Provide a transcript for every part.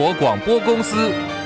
国广播公司。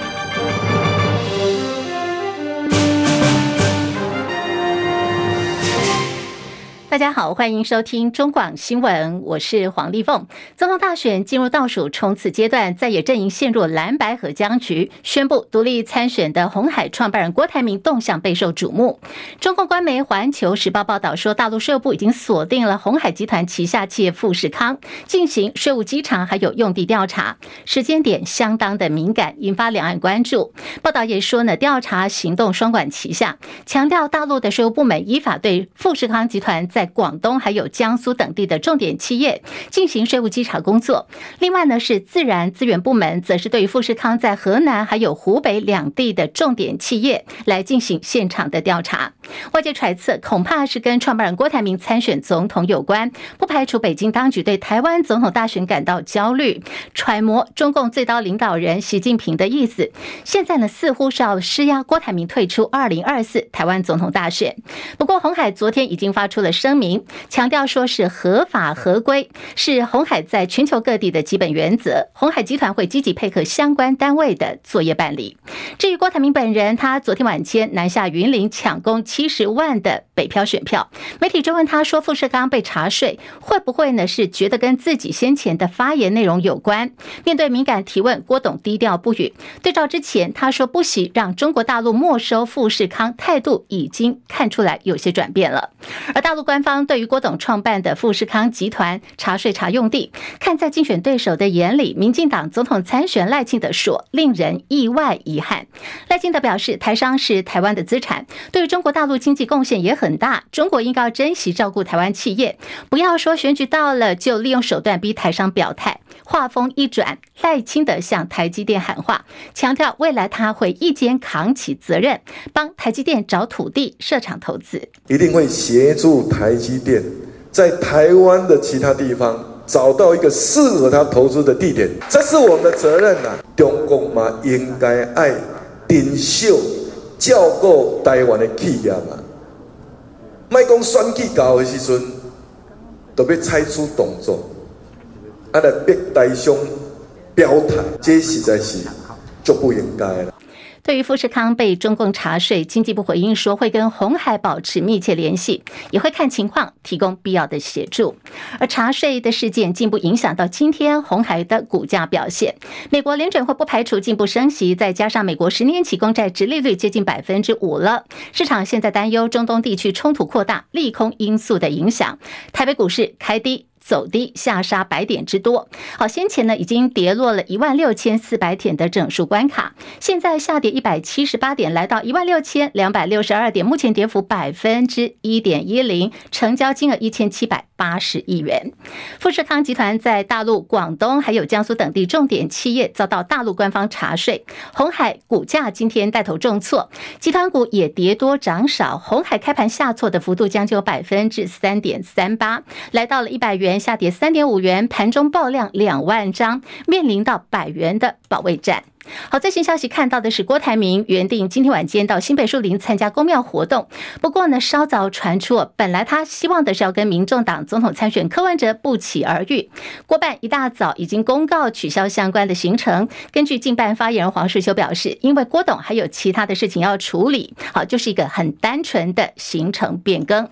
大家好，欢迎收听中广新闻，我是黄丽凤。总统大选进入倒数冲刺阶段，在野阵营陷入蓝白合僵局，宣布独立参选的红海创办人郭台铭动向备受瞩目。中共官媒《环球时报》报道说，大陆税务部已经锁定了红海集团旗下企业富士康，进行税务稽查，还有用地调查，时间点相当的敏感，引发两岸关注。报道也说呢，调查行动双管齐下，强调大陆的税务部门依法对富士康集团在广东还有江苏等地的重点企业进行税务稽查工作。另外呢，是自然资源部门，则是对于富士康在河南还有湖北两地的重点企业来进行现场的调查。外界揣测，恐怕是跟创办人郭台铭参选总统有关，不排除北京当局对台湾总统大选感到焦虑，揣摩中共最高领导人习近平的意思。现在呢，似乎是要施压郭台铭退出二零二四台湾总统大选。不过，鸿海昨天已经发出了声。明强调说是合法合规，是鸿海在全球各地的基本原则。鸿海集团会积极配合相关单位的作业办理。至于郭台铭本人，他昨天晚间南下云林抢攻七十万的北漂选票。媒体追问他说：“富士康被查税，会不会呢？是觉得跟自己先前的发言内容有关？”面对敏感提问，郭董低调不语。对照之前，他说不惜让中国大陆没收富士康，态度已经看出来有些转变了。而大陆官方对于郭董创办的富士康集团查税查用地，看在竞选对手的眼里，民进党总统参选赖清德说，令人意外遗憾。赖清德表示，台商是台湾的资产，对于中国大陆经济贡献也很大，中国应该要珍惜照顾台湾企业，不要说选举到了就利用手段逼台商表态。话锋一转，赖清德向台积电喊话，强调未来他会一肩扛起责任，帮台积电找土地设厂投资，一定会协助台台积电在台湾的其他地方找到一个适合他投资的地点，这是我们的责任呐、啊。中国嘛，应该爱珍惜照顾台湾的企业嘛，卖讲选举到的时阵，都要采取动作。他的逼台商表态，这实在是就不应该了。对于富士康被中共查税，经济部回应说会跟红海保持密切联系，也会看情况提供必要的协助。而查税的事件进一步影响到今天红海的股价表现。美国联准会不排除进一步升息，再加上美国十年期公债殖利率接近百分之五了，市场现在担忧中东地区冲突扩大，利空因素的影响。台北股市开低。走低下杀百点之多，好，先前呢已经跌落了一万六千四百点的整数关卡，现在下跌一百七十八点，来到一万六千两百六十二点，目前跌幅百分之一点一零，成交金额一千七百八十亿元。富士康集团在大陆、广东还有江苏等地重点企业遭到大陆官方查税，红海股价今天带头重挫，集团股也跌多涨少，红海开盘下挫的幅度将近有百分之三点三八，来到了一百元。下跌三点五元，盘中爆量两万张，面临到百元的保卫战。好，最新消息看到的是郭台铭原定今天晚间到新北树林参加公庙活动，不过呢，稍早传出，本来他希望的是要跟民众党总统参选柯文哲不期而遇。郭办一大早已经公告取消相关的行程。根据近办发言人黄世修表示，因为郭董还有其他的事情要处理，好，就是一个很单纯的行程变更。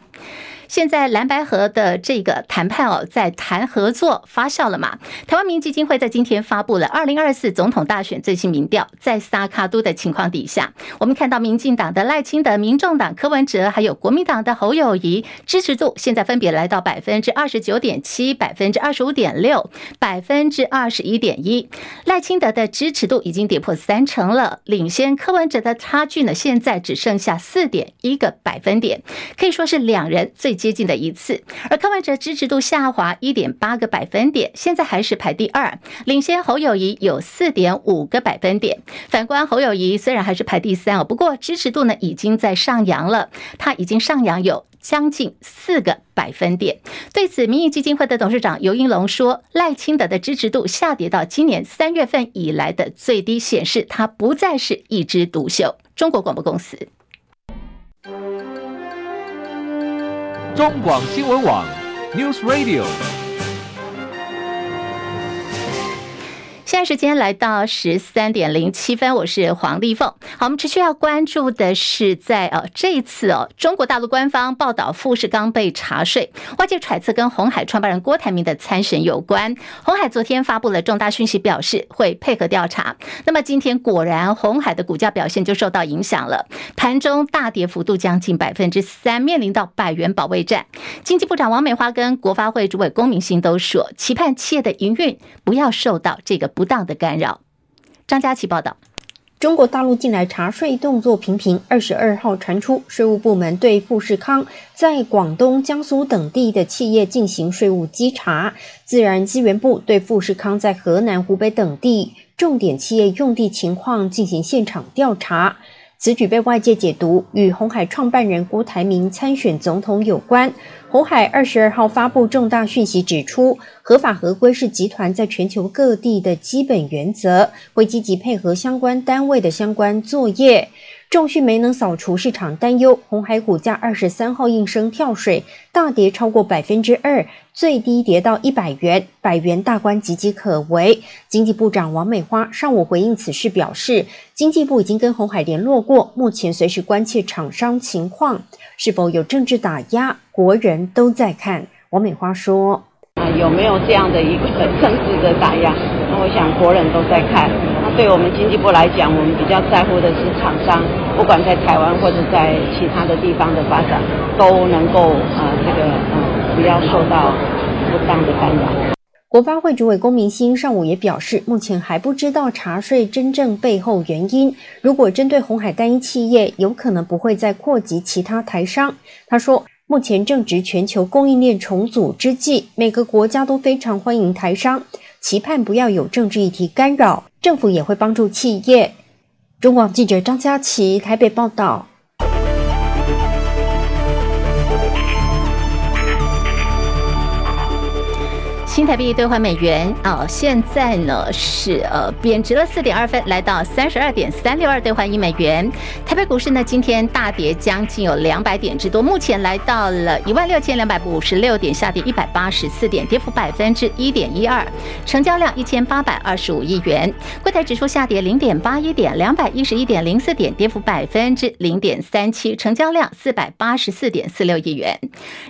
现在蓝白合的这个谈判哦，在谈合作发酵了嘛？台湾民基金会在今天发布了二零二四总统大选最民调，在萨卡都的情况底下，我们看到民进党的赖清德、民众党柯文哲，还有国民党的侯友谊支持度现在分别来到百分之二十九点七、百分之二十五点六、百分之二十一点一。赖清德的支持度已经跌破三成了，领先柯文哲的差距呢，现在只剩下四点一个百分点，可以说是两人最。接近的一次，而柯文哲支持度下滑一点八个百分点，现在还是排第二，领先侯友谊有四点五个百百分点。反观侯友谊虽然还是排第三哦，不过支持度呢已经在上扬了，他已经上扬有将近四个百分点。对此，民意基金会的董事长尤英龙说，赖清德的支持度下跌到今年三月份以来的最低，显示他不再是一枝独秀。中国广播公司。中广新闻网，News Radio。现在时间来到十三点零七分，我是黄丽凤。好，我们持续要关注的是在呃这一次哦，中国大陆官方报道富士康被查税，外界揣测跟红海创办人郭台铭的参选有关。红海昨天发布了重大讯息，表示会配合调查。那么今天果然红海的股价表现就受到影响了，盘中大跌幅度将近百分之三，面临到百元保卫战。经济部长王美花跟国发会主委龚明鑫都说，期盼企业的营运不要受到这个不不当的干扰。张佳琪报道，中国大陆近来查税动作频频。二十二号传出，税务部门对富士康在广东、江苏等地的企业进行税务稽查。自然资源部对富士康在河南、湖北等地重点企业用地情况进行现场调查。此举被外界解读与红海创办人郭台铭参选总统有关。红海二十二号发布重大讯息，指出合法合规是集团在全球各地的基本原则，会积极配合相关单位的相关作业。重讯没能扫除市场担忧，鸿海股价二十三号应声跳水，大跌超过百分之二，最低跌到一百元，百元大关岌岌可危。经济部长王美花上午回应此事表示，经济部已经跟鸿海联络过，目前随时关切厂商情况，是否有政治打压，国人都在看。王美花说：“啊，有没有这样的一个政治的打压？那我想国人都在看。”那对我们经济部来讲，我们比较在乎的是厂商，不管在台湾或者在其他的地方的发展，都能够啊、呃，这个嗯、不要受到不当的干扰。国发会主委龚明鑫上午也表示，目前还不知道查税真正背后原因。如果针对红海单一企业，有可能不会再扩及其他台商。他说，目前正值全球供应链重组之际，每个国家都非常欢迎台商。期盼不要有政治议题干扰，政府也会帮助企业。中广记者张佳琪台北报道。新台币兑换美元哦，现在呢是呃贬值了四点二分，来到三十二点三六二兑换一美元。台北股市呢今天大跌将近有两百点之多，目前来到了一万六千两百五十六点，下跌一百八十四点，跌幅百分之一点一二，成交量一千八百二十五亿元。柜台指数下跌零点八一点，两百一十一点零四点，跌幅百分之零点三七，成交量四百八十四点四六亿元。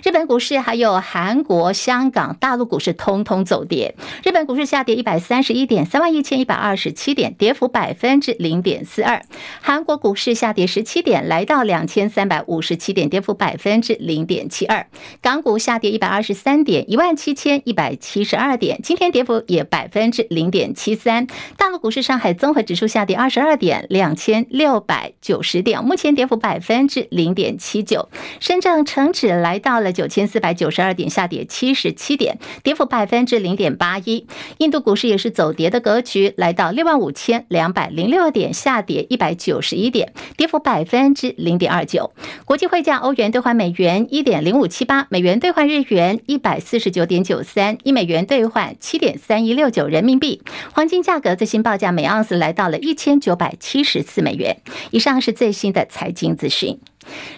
日本股市还有韩国、香港、大陆股市通。通通走跌，日本股市下跌一百三十一点，三万一千一百二十七点，跌幅百分之零点四二。韩国股市下跌十七点，来到两千三百五十七点，跌幅百分之零点七二。港股下跌一百二十三点，一万七千一百七十二点，今天跌幅也百分之零点七三。大陆股市，上海综合指数下跌二十二点，两千六百九十点，目前跌幅百分之零点七九。深圳成指来到了九千四百九十二点，下跌七十七点，跌幅百。百分之零点八一，印度股市也是走跌的格局，来到六万五千两百零六点，下跌一百九十一点，跌幅百分之零点二九。国际汇价，欧元兑换美元一点零五七八，美元兑换日元一百四十九点九三，一美元兑换七点三一六九人民币。黄金价格最新报价每盎司来到了一千九百七十四美元。以上是最新的财经资讯。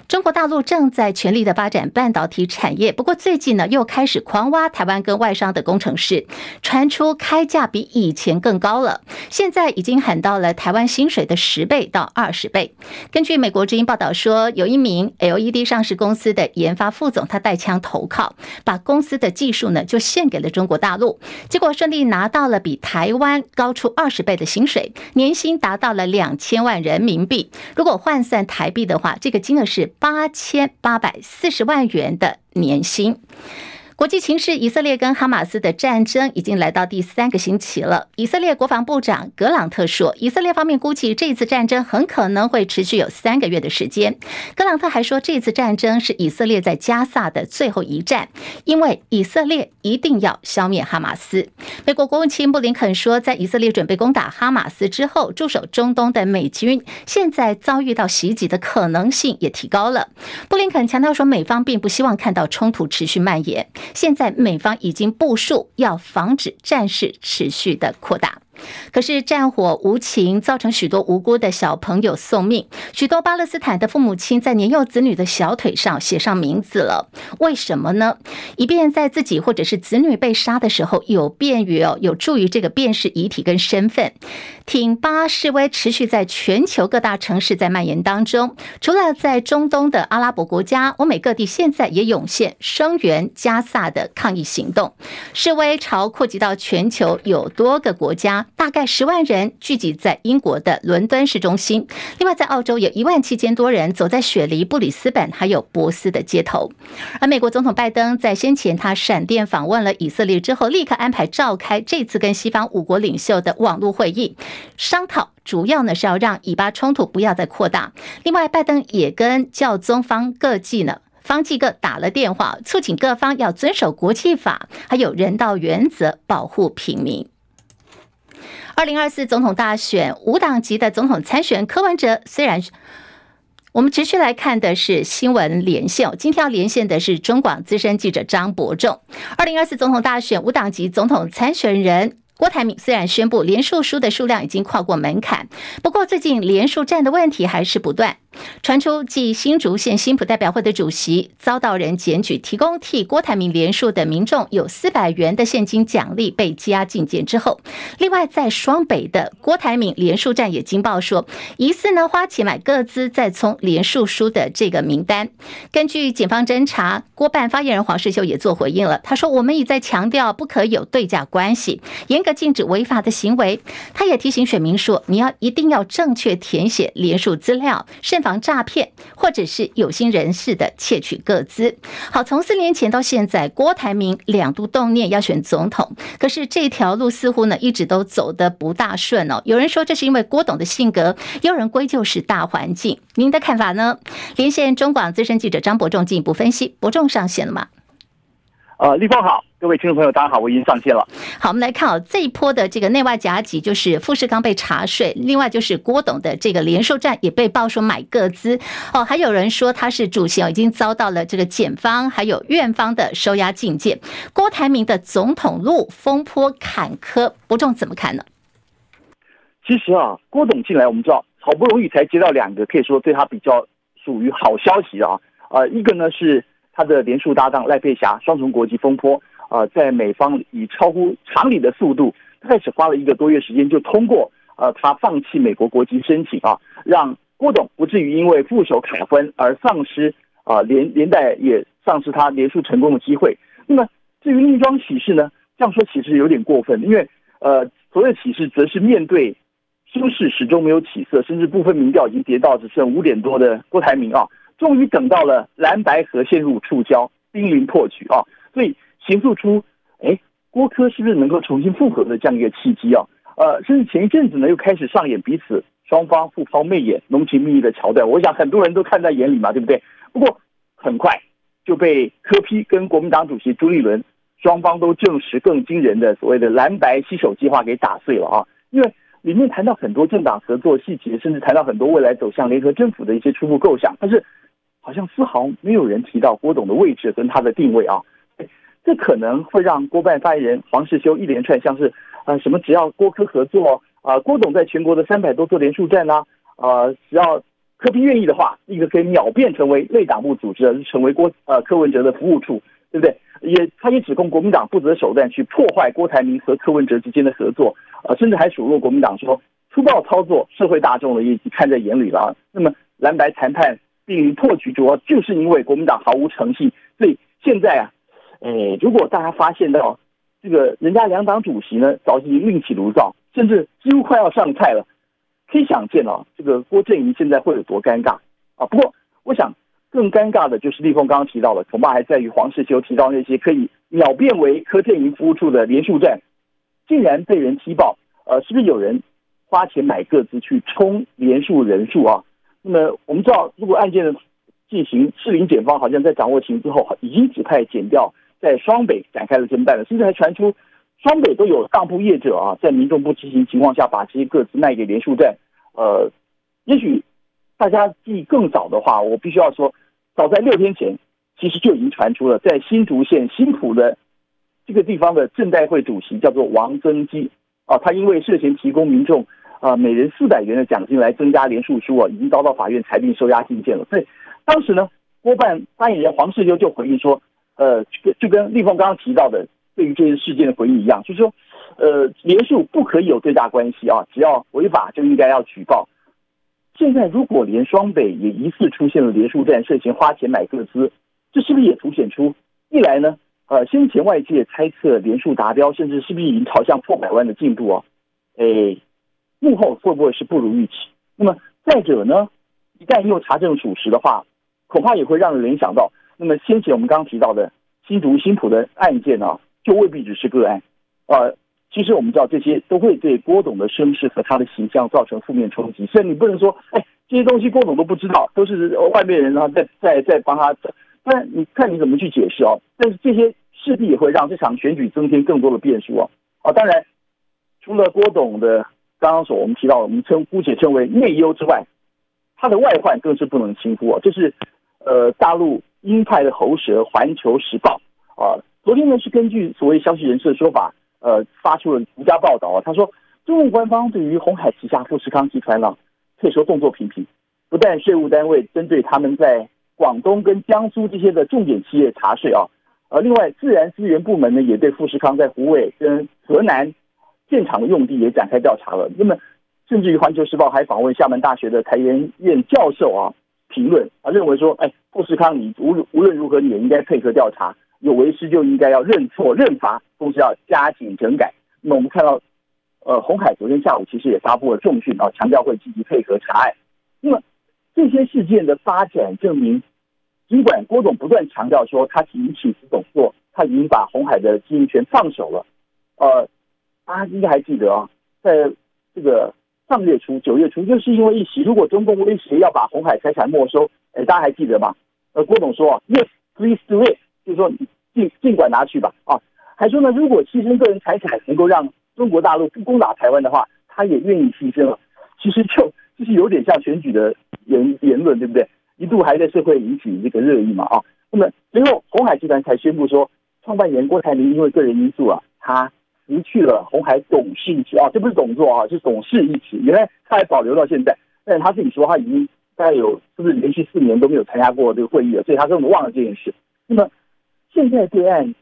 中国大陆正在全力的发展半导体产业，不过最近呢又开始狂挖台湾跟外商的工程师，传出开价比以前更高了，现在已经喊到了台湾薪水的十倍到二十倍。根据美国之音报道说，有一名 LED 上市公司的研发副总，他带枪投靠，把公司的技术呢就献给了中国大陆，结果顺利拿到了比台湾高出二十倍的薪水，年薪达到了两千万人民币。如果换算台币的话，这个金那是八千八百四十万元的年薪。国际情势，以色列跟哈马斯的战争已经来到第三个星期了。以色列国防部长格朗特说，以色列方面估计这次战争很可能会持续有三个月的时间。格朗特还说，这次战争是以色列在加萨的最后一战，因为以色列一定要消灭哈马斯。美国国务卿布林肯说，在以色列准备攻打哈马斯之后，驻守中东的美军现在遭遇到袭击的可能性也提高了。布林肯强调说，美方并不希望看到冲突持续蔓延。现在美方已经部署，要防止战事持续的扩大。可是战火无情，造成许多无辜的小朋友送命，许多巴勒斯坦的父母亲在年幼子女的小腿上写上名字了。为什么呢？以便在自己或者是子女被杀的时候，有便于哦，有助于这个辨识遗体跟身份。挺巴示威持续在全球各大城市在蔓延当中，除了在中东的阿拉伯国家，欧美各地现在也涌现声援加萨的抗议行动，示威潮扩及到全球，有多个国家，大概十万人聚集在英国的伦敦市中心，另外在澳洲有一万七千多人走在雪梨、布里斯本还有博斯的街头，而美国总统拜登在先前他闪电访问了以色列之后，立刻安排召开这次跟西方五国领袖的网络会议。商讨主要呢是要让以巴冲突不要再扩大。另外，拜登也跟教宗方济呢方济各打了电话，促请各方要遵守国际法，还有人道原则，保护平民。二零二四总统大选，无党籍的总统参选柯文哲，虽然我们持续来看的是新闻连线，今天要连线的是中广资深记者张博仲。二零二四总统大选，无党籍总统参选人。郭台铭虽然宣布连署书的数量已经跨过门槛，不过最近连署战的问题还是不断。传出继新竹县新埔代表会的主席遭到人检举，提供替郭台铭连署的民众有四百元的现金奖励被羁押禁见之后，另外在双北的郭台铭连署站也惊爆说，疑似呢花钱买个资再充连署书的这个名单。根据检方侦查，郭办发言人黄世秀也做回应了，他说：“我们一再强调不可有对价关系，严个禁止违法的行为。”他也提醒选民说：“你要一定要正确填写连署资料，慎。”防诈骗，或者是有心人士的窃取个资。好，从四年前到现在，郭台铭两度动念要选总统，可是这条路似乎呢一直都走得不大顺哦。有人说这是因为郭董的性格，也有人归咎是大环境。您的看法呢？连线中广资深记者张伯仲进一步分析。伯仲上线了吗？呃，立峰好。各位听众朋友，大家好，我已经上线了。好，我们来看哦，这一波的这个内外夹击，就是富士康被查税，另外就是郭董的这个连售站也被爆说买个资哦，还有人说他是主席哦，已经遭到了这个检方还有院方的收押禁见。郭台铭的总统路风波坎坷，不仲怎么看呢？其实啊，郭董进来，我们知道好不容易才接到两个，可以说对他比较属于好消息啊。呃，一个呢是他的连署搭档赖佩霞双重国籍风波。呃，在美方以超乎常理的速度，开始花了一个多月时间就通过，呃，他放弃美国国籍申请啊，让郭董不至于因为副手凯婚而丧失啊，连连带也丧失他连署成功的机会。那么至于另一桩喜事呢，这样说其实有点过分，因为呃，所谓的喜事则是面对声势始终没有起色，甚至部分民调已经跌到只剩五点多的郭台铭啊，终于等到了蓝白河陷入触礁，濒临破局啊，所以。形塑出，哎，郭柯是不是能够重新复合的这样一个契机啊？呃，甚至前一阵子呢，又开始上演彼此双方互抛媚眼、浓情蜜意的桥段，我想很多人都看在眼里嘛，对不对？不过很快就被柯 P 跟国民党主席朱立伦双方都证实更惊人的所谓的蓝白携手计划给打碎了啊！因为里面谈到很多政党合作细节，甚至谈到很多未来走向联合政府的一些初步构想，但是好像丝毫没有人提到郭董的位置跟他的定位啊。这可能会让郭办发言人黄世修一连串像是，啊什么只要郭柯合作啊，郭董在全国的三百多座连署站啊，呃只要柯 P 愿意的话，一个可以秒变成为内党部组织，成为郭呃柯文哲的服务处，对不对？也他也指控国民党不择手段去破坏郭台铭和柯文哲之间的合作，呃甚至还数落国民党说粗暴操作，社会大众的业绩看在眼里了。那么蓝白谈判并破局，主要就是因为国民党毫无诚信，所以现在啊。哎，如果大家发现到这个人家两党主席呢，早已经另起炉灶，甚至几乎快要上菜了，可以想见啊，这个郭阵营现在会有多尴尬啊！不过，我想更尴尬的就是立峰刚刚提到的，恐怕还在于黄世修提到那些可以秒变为柯阵营服务处的连署站，竟然被人踢爆，呃，是不是有人花钱买个资去冲连署人数啊？那么我们知道，如果案件的进行，士林检方好像在掌握情之后，已经指派检调。在双北展开了侦办了，甚至还传出双北都有当铺业者啊，在民众不知情情况下，把这些个资卖给连署站。呃，也许大家记更早的话，我必须要说，早在六天前，其实就已经传出了，在新竹县新埔的这个地方的镇代会主席叫做王增基，啊，他因为涉嫌提供民众啊每人四百元的奖金来增加连署书啊，已经遭到法院裁定收押禁见了。所以当时呢，郭办发言人黄世修就回应说，呃，就跟立峰刚刚提到的对于这件事件的回应一样，就是说，呃，连署不可以有最大关系啊，只要违法就应该要举报。现在如果连双北也疑似出现了连署站涉嫌花钱买个资，这是不是也凸显出一来呢？呃，先前外界猜测连署达标，甚至是不是已经朝向破百万的进度哦？哎，幕后会不会是不如预期？那么再者呢，一旦又查证属实的话，恐怕也会让人联想到，那么先前我们刚提到的新竹新埔的案件啊，就未必只是个案。呃，其实我们知道这些都会对郭董的声势和他的形象造成负面冲击。所以你不能说，哎，这些东西郭董都不知道，都是外面人啊在在在帮他。那你看你怎么去解释哦？但是这些势必也会让这场选举增添更多的变数哦。啊，当然，除了郭董的刚刚所我们提到，我们称姑且称为内忧之外，它的外患更是不能轻忽哦。这是呃大陆鹰派的喉舌《环球时报》啊，昨天呢是根据所谓消息人士的说法，呃发出了独家报道啊。他说，中共官方对于鸿海旗下富士康集团呢，可以说动作频频，不但税务单位针对他们在广东跟江苏这些的重点企业查税啊，呃，另外自然资源部门呢也对富士康在湖北跟河南建厂的用地也展开调查了。那么，甚至于《环球时报》还访问厦门大学的台研院教授啊，评论啊，认为说，哎，富士康你无无论如何你也应该配合调查，有违师就应该要认错认罚，同时要加紧整改。那么我们看到，呃，鸿海昨天下午其实也发布了重讯啊，强调会积极配合查案。那么。这些事件的发展证明，尽管郭总不断强调说他提起此动作，他已经把鸿海的经营权放手了。呃，大家应该还记得啊，在这个上月初、九月初，就是因为一席，如果中共威胁要把鸿海财产没收，哎，大家还记得吗？呃，郭董说，Yes, please do it，就是说尽尽管拿去吧。啊，还说呢，如果牺牲个人财产能够让中国大陆不攻打台湾的话，他也愿意牺牲了。其实就就是有点像选举的。言言论对不对？一度还在社会引起这个热议嘛啊。那么随后红海集团才宣布说，创办人郭台铭因为个人因素啊，他辞去了鸿海董事一职啊，这不是董座啊，是董事一职。原来他还保留到现在，但是他自己说他已经大概有是不是连续四年都没有参加过这个会议了，所以他根本忘了这件事。那么现在对岸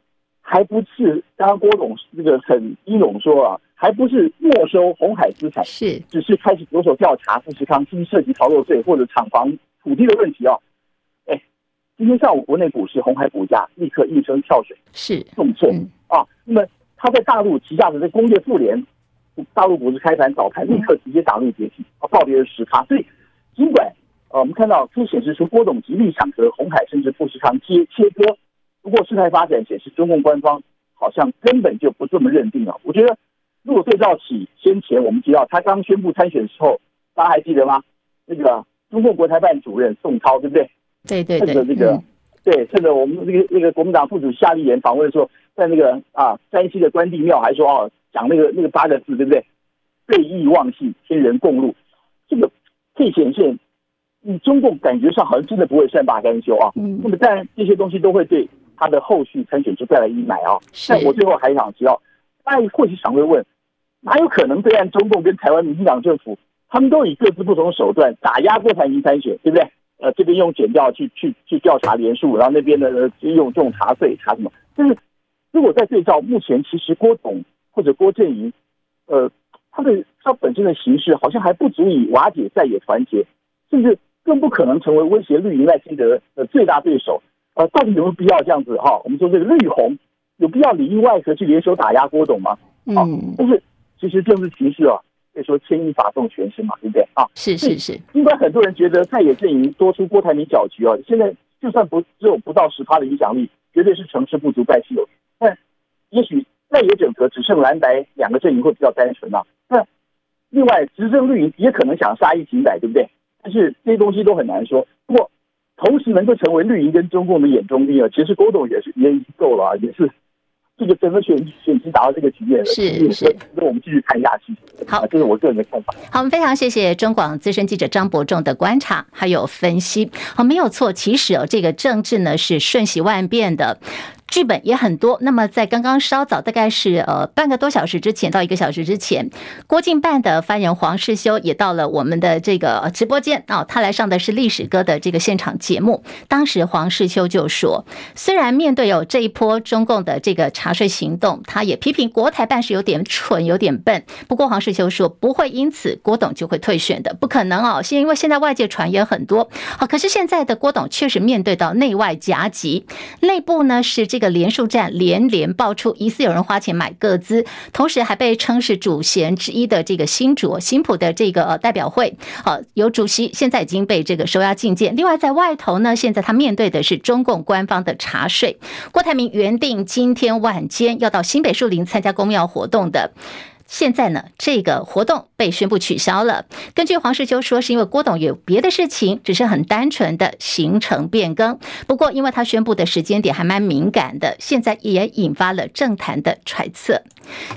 还不是刚刚郭董这个很英勇说啊。还不是没收红海资产，是只是开始着手调查富士康，是不是涉及逃漏税或者厂房土地的问题啊？哎，今天上午国内股市红海股价立刻应声跳水，是重挫啊。那么他在大陆旗下的这工业富联，大陆股市开盘早盘立刻直接打入跌停，啊，暴跌了十趴。所以尽管呃我们看到这显示出郭董极力想和鸿海甚至富士康切切割，不过事态发展显示中共官方好像根本就不这么认定了。我觉得。如果对照起先前我们提到他刚宣布参选的时候，大家还记得吗？那个中共国台办主任宋涛，对不对？对对对。趁着这个，嗯、对，趁着我们那个那个国民党副主席夏立言访问的时候，在那个啊山西的关帝庙还说哦，讲那个那个八个字，对不对？背义忘信，天人共怒。这个可以显现，你，中共感觉上好像真的不会善罢甘休啊。嗯。那么当然这些东西都会对他的后续参选就带来阴霾啊。是。但我最后还想知道，大家或许想会问。哪有可能对岸中共跟台湾民进党政府，他们都以各自不同的手段打压郭台铭参选，对不对？呃，这边用检调去去去调查连署，然后那边呢就用这种查税查什么？就是如果再对照目前，其实郭董或者郭振营，呃，他的他本身的形势好像还不足以瓦解在野团结，甚至更不可能成为威胁绿营赖清德的最大对手。呃，到底有没有必要这样子哈？我们说这个绿红有必要里应外合去联手打压郭董吗？嗯，但是。其实政治形势啊，可以说牵一发动全身嘛，对不对啊？是是是。尽管很多人觉得在野阵营多出郭台铭搅局啊，现在就算不只有不到十趴的影响力，绝对是成事不足败事有余。但也许在野整合只剩蓝白两个阵营会比较单纯啊。那另外执政绿营也可能想杀一儆百，对不对？但是这些东西都很难说。不过同时能够成为绿营跟中共的眼中钉啊，其实郭董也是也已经够了啊，也是。这个整个选选举达到这个局面了，是是，那我们继续看下去。好，这是我个人的看法。好，我们非常谢谢中广资深记者张伯仲的观察还有分析。好，没有错，其实哦，这个政治呢是瞬息万变的。剧本也很多。那么在刚刚稍早，大概是呃半个多小时之前到一个小时之前，国境办的发言人黄世修也到了我们的这个直播间啊，他来上的是历史歌的这个现场节目。当时黄世修就说，虽然面对有这一波中共的这个查税行动，他也批评国台办是有点蠢，有点笨。不过黄世修说不会因此郭董就会退选的，不可能哦。是因为现在外界传言很多，好，可是现在的郭董确实面对到内外夹击，内部呢是这个的联署站连连爆出疑似有人花钱买个资，同时还被称是主嫌之一的这个新竹新浦的这个代表会，好，有主席现在已经被这个收押禁见。另外在外头呢，现在他面对的是中共官方的查税。郭台铭原定今天晚间要到新北树林参加公庙活动的。现在呢，这个活动被宣布取消了。根据黄世秋说，是因为郭董有别的事情，只是很单纯的行程变更。不过，因为他宣布的时间点还蛮敏感的，现在也引发了政坛的揣测。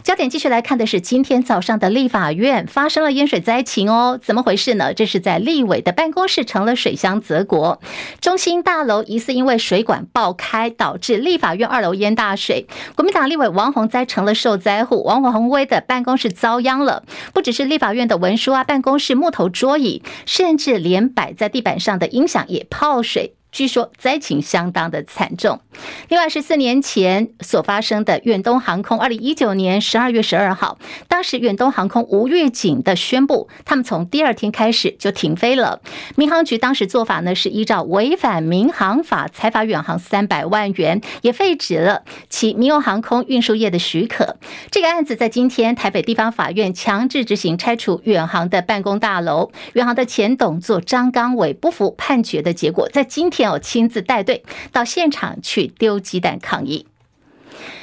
焦点继续来看的是今天早上的立法院发生了淹水灾情哦，怎么回事呢？这是在立委的办公室成了水乡泽国，中心大楼疑似因为水管爆开，导致立法院二楼淹大水。国民党立委王鸿灾成了受灾户，王鸿薇的办公室遭殃了，不只是立法院的文书啊，办公室木头桌椅，甚至连摆在地板上的音响也泡水。据说灾情相当的惨重。另外，是四年前所发生的远东航空，二零一九年十二月十二号，当时远东航空无预警的宣布，他们从第二天开始就停飞了。民航局当时做法呢，是依照违反民航法裁罚远航三百万元，也废止了其民用航空运输业的许可。这个案子在今天台北地方法院强制执行拆除远航的办公大楼，远航的前董座张刚伟不服判决的结果，在今天。有亲自带队到现场去丢鸡蛋抗议。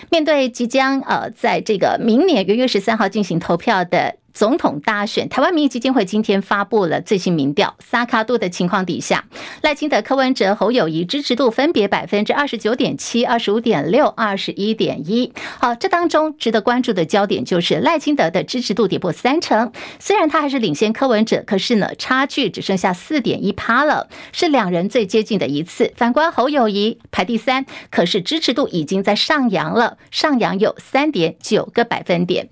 面对即将呃，在这个明年元月十三号进行投票的。总统大选，台湾民意基金会今天发布了最新民调，萨卡度的情况底下，赖清德、柯文哲、侯友宜支持度分别百分之二十九点七、二十五点六、二十一点一。好，这当中值得关注的焦点就是赖清德的支持度跌破三成，虽然他还是领先柯文哲，可是呢，差距只剩下四点一趴了，是两人最接近的一次。反观侯友宜排第三，可是支持度已经在上扬了，上扬有三点九个百分点。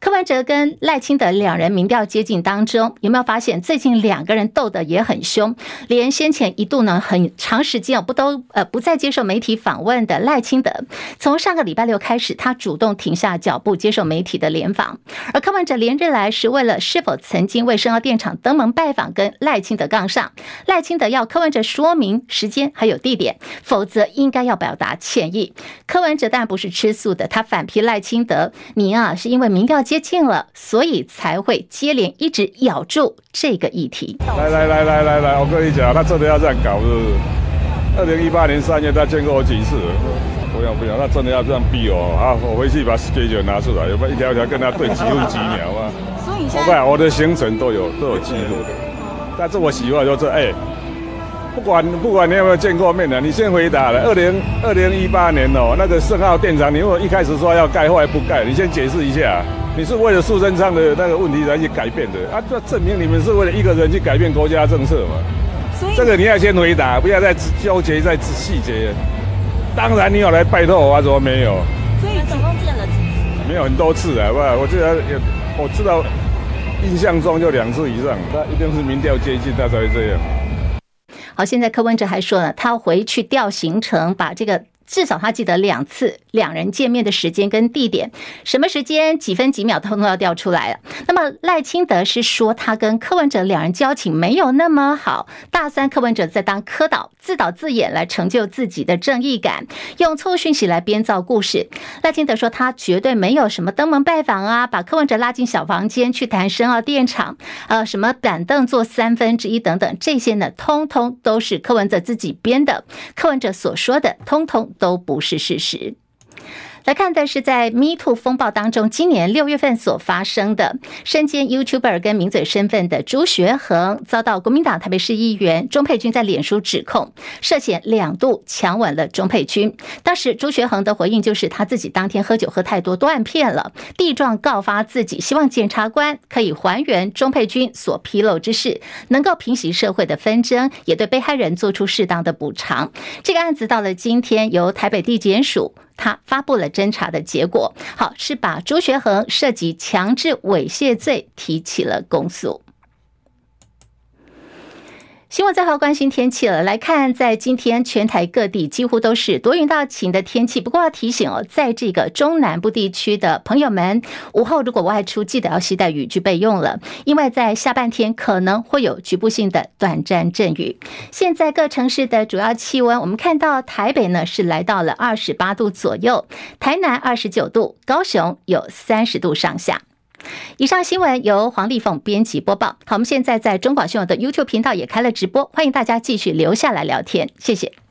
柯文哲跟赖清德两人民调接近当中，有没有发现最近两个人斗得也很凶？连先前一度呢很长时间不都呃不再接受媒体访问的赖清德，从上个礼拜六开始，他主动停下脚步接受媒体的联访。而柯文哲连日来是为了是否曾经为深澳电厂登门拜访跟赖清德杠上，赖清德要柯文哲说明时间还有地点，否则应该要表达歉意。柯文哲当然不是吃素的，他反批赖清德，你啊是因为。民调接近了，所以才会接连一直咬住这个议题。来来来来来来，我跟你讲，他真的要这样搞，是不是？二零一八年三月，他见过我几次？不要不要，他真的要这样逼我啊！我回去把 schedule 拿出来，有没有一条一条跟他对几分几秒啊？所以现在我的行程都有都有记录的。但是我喜欢就是哎。不管不管你有没有见过面的，你先回答了。二零二零一八年哦，那个圣奥电厂，你如果一开始说要盖，后来不盖，你先解释一下。你是为了苏贞昌的那个问题才去改变的啊？这证明你们是为了一个人去改变国家政策嘛？所以这个你要先回答，不要再纠结在细节。当然你有来拜托我啊，怎么没有？所以总共见了几次？没有很多次啊，不，我记得有，我知道印象中就两次以上。那一定是民调接近，他才会这样。好，现在柯文哲还说了，他要回去调行程，把这个。至少他记得两次两人见面的时间跟地点，什么时间几分几秒通通要调出来了。那么赖清德是说他跟柯文哲两人交情没有那么好，大三柯文哲在当柯导自导自演来成就自己的正义感，用错误讯息来编造故事。赖清德说他绝对没有什么登门拜访啊，把柯文哲拉进小房间去谈深澳电厂，呃，什么板凳坐三分之一等等，这些呢，通通都是柯文哲自己编的。柯文哲所说的，通通。都不是事实。来看的是在 Me Too 风暴当中，今年六月份所发生的，身兼 YouTuber 跟名嘴身份的朱学恒遭到国民党台北市议员钟沛君在脸书指控，涉嫌两度强吻了钟沛君。当时朱学恒的回应就是他自己当天喝酒喝太多，断片了，地状告发自己，希望检察官可以还原钟沛君所披露之事，能够平息社会的纷争，也对被害人做出适当的补偿。这个案子到了今天，由台北地检署。他发布了侦查的结果，好，是把朱学恒涉及强制猥亵罪提起了公诉。新闻最后关心天气了，来看在今天全台各地几乎都是多云到晴的天气。不过要提醒哦，在这个中南部地区的朋友们，午后如果外出，记得要携带雨具备用了，因为在下半天可能会有局部性的短暂阵雨。现在各城市的主要气温，我们看到台北呢是来到了二十八度左右，台南二十九度，高雄有三十度上下。以上新闻由黄丽凤编辑播报。好，我们现在在中广新闻的 YouTube 频道也开了直播，欢迎大家继续留下来聊天，谢谢。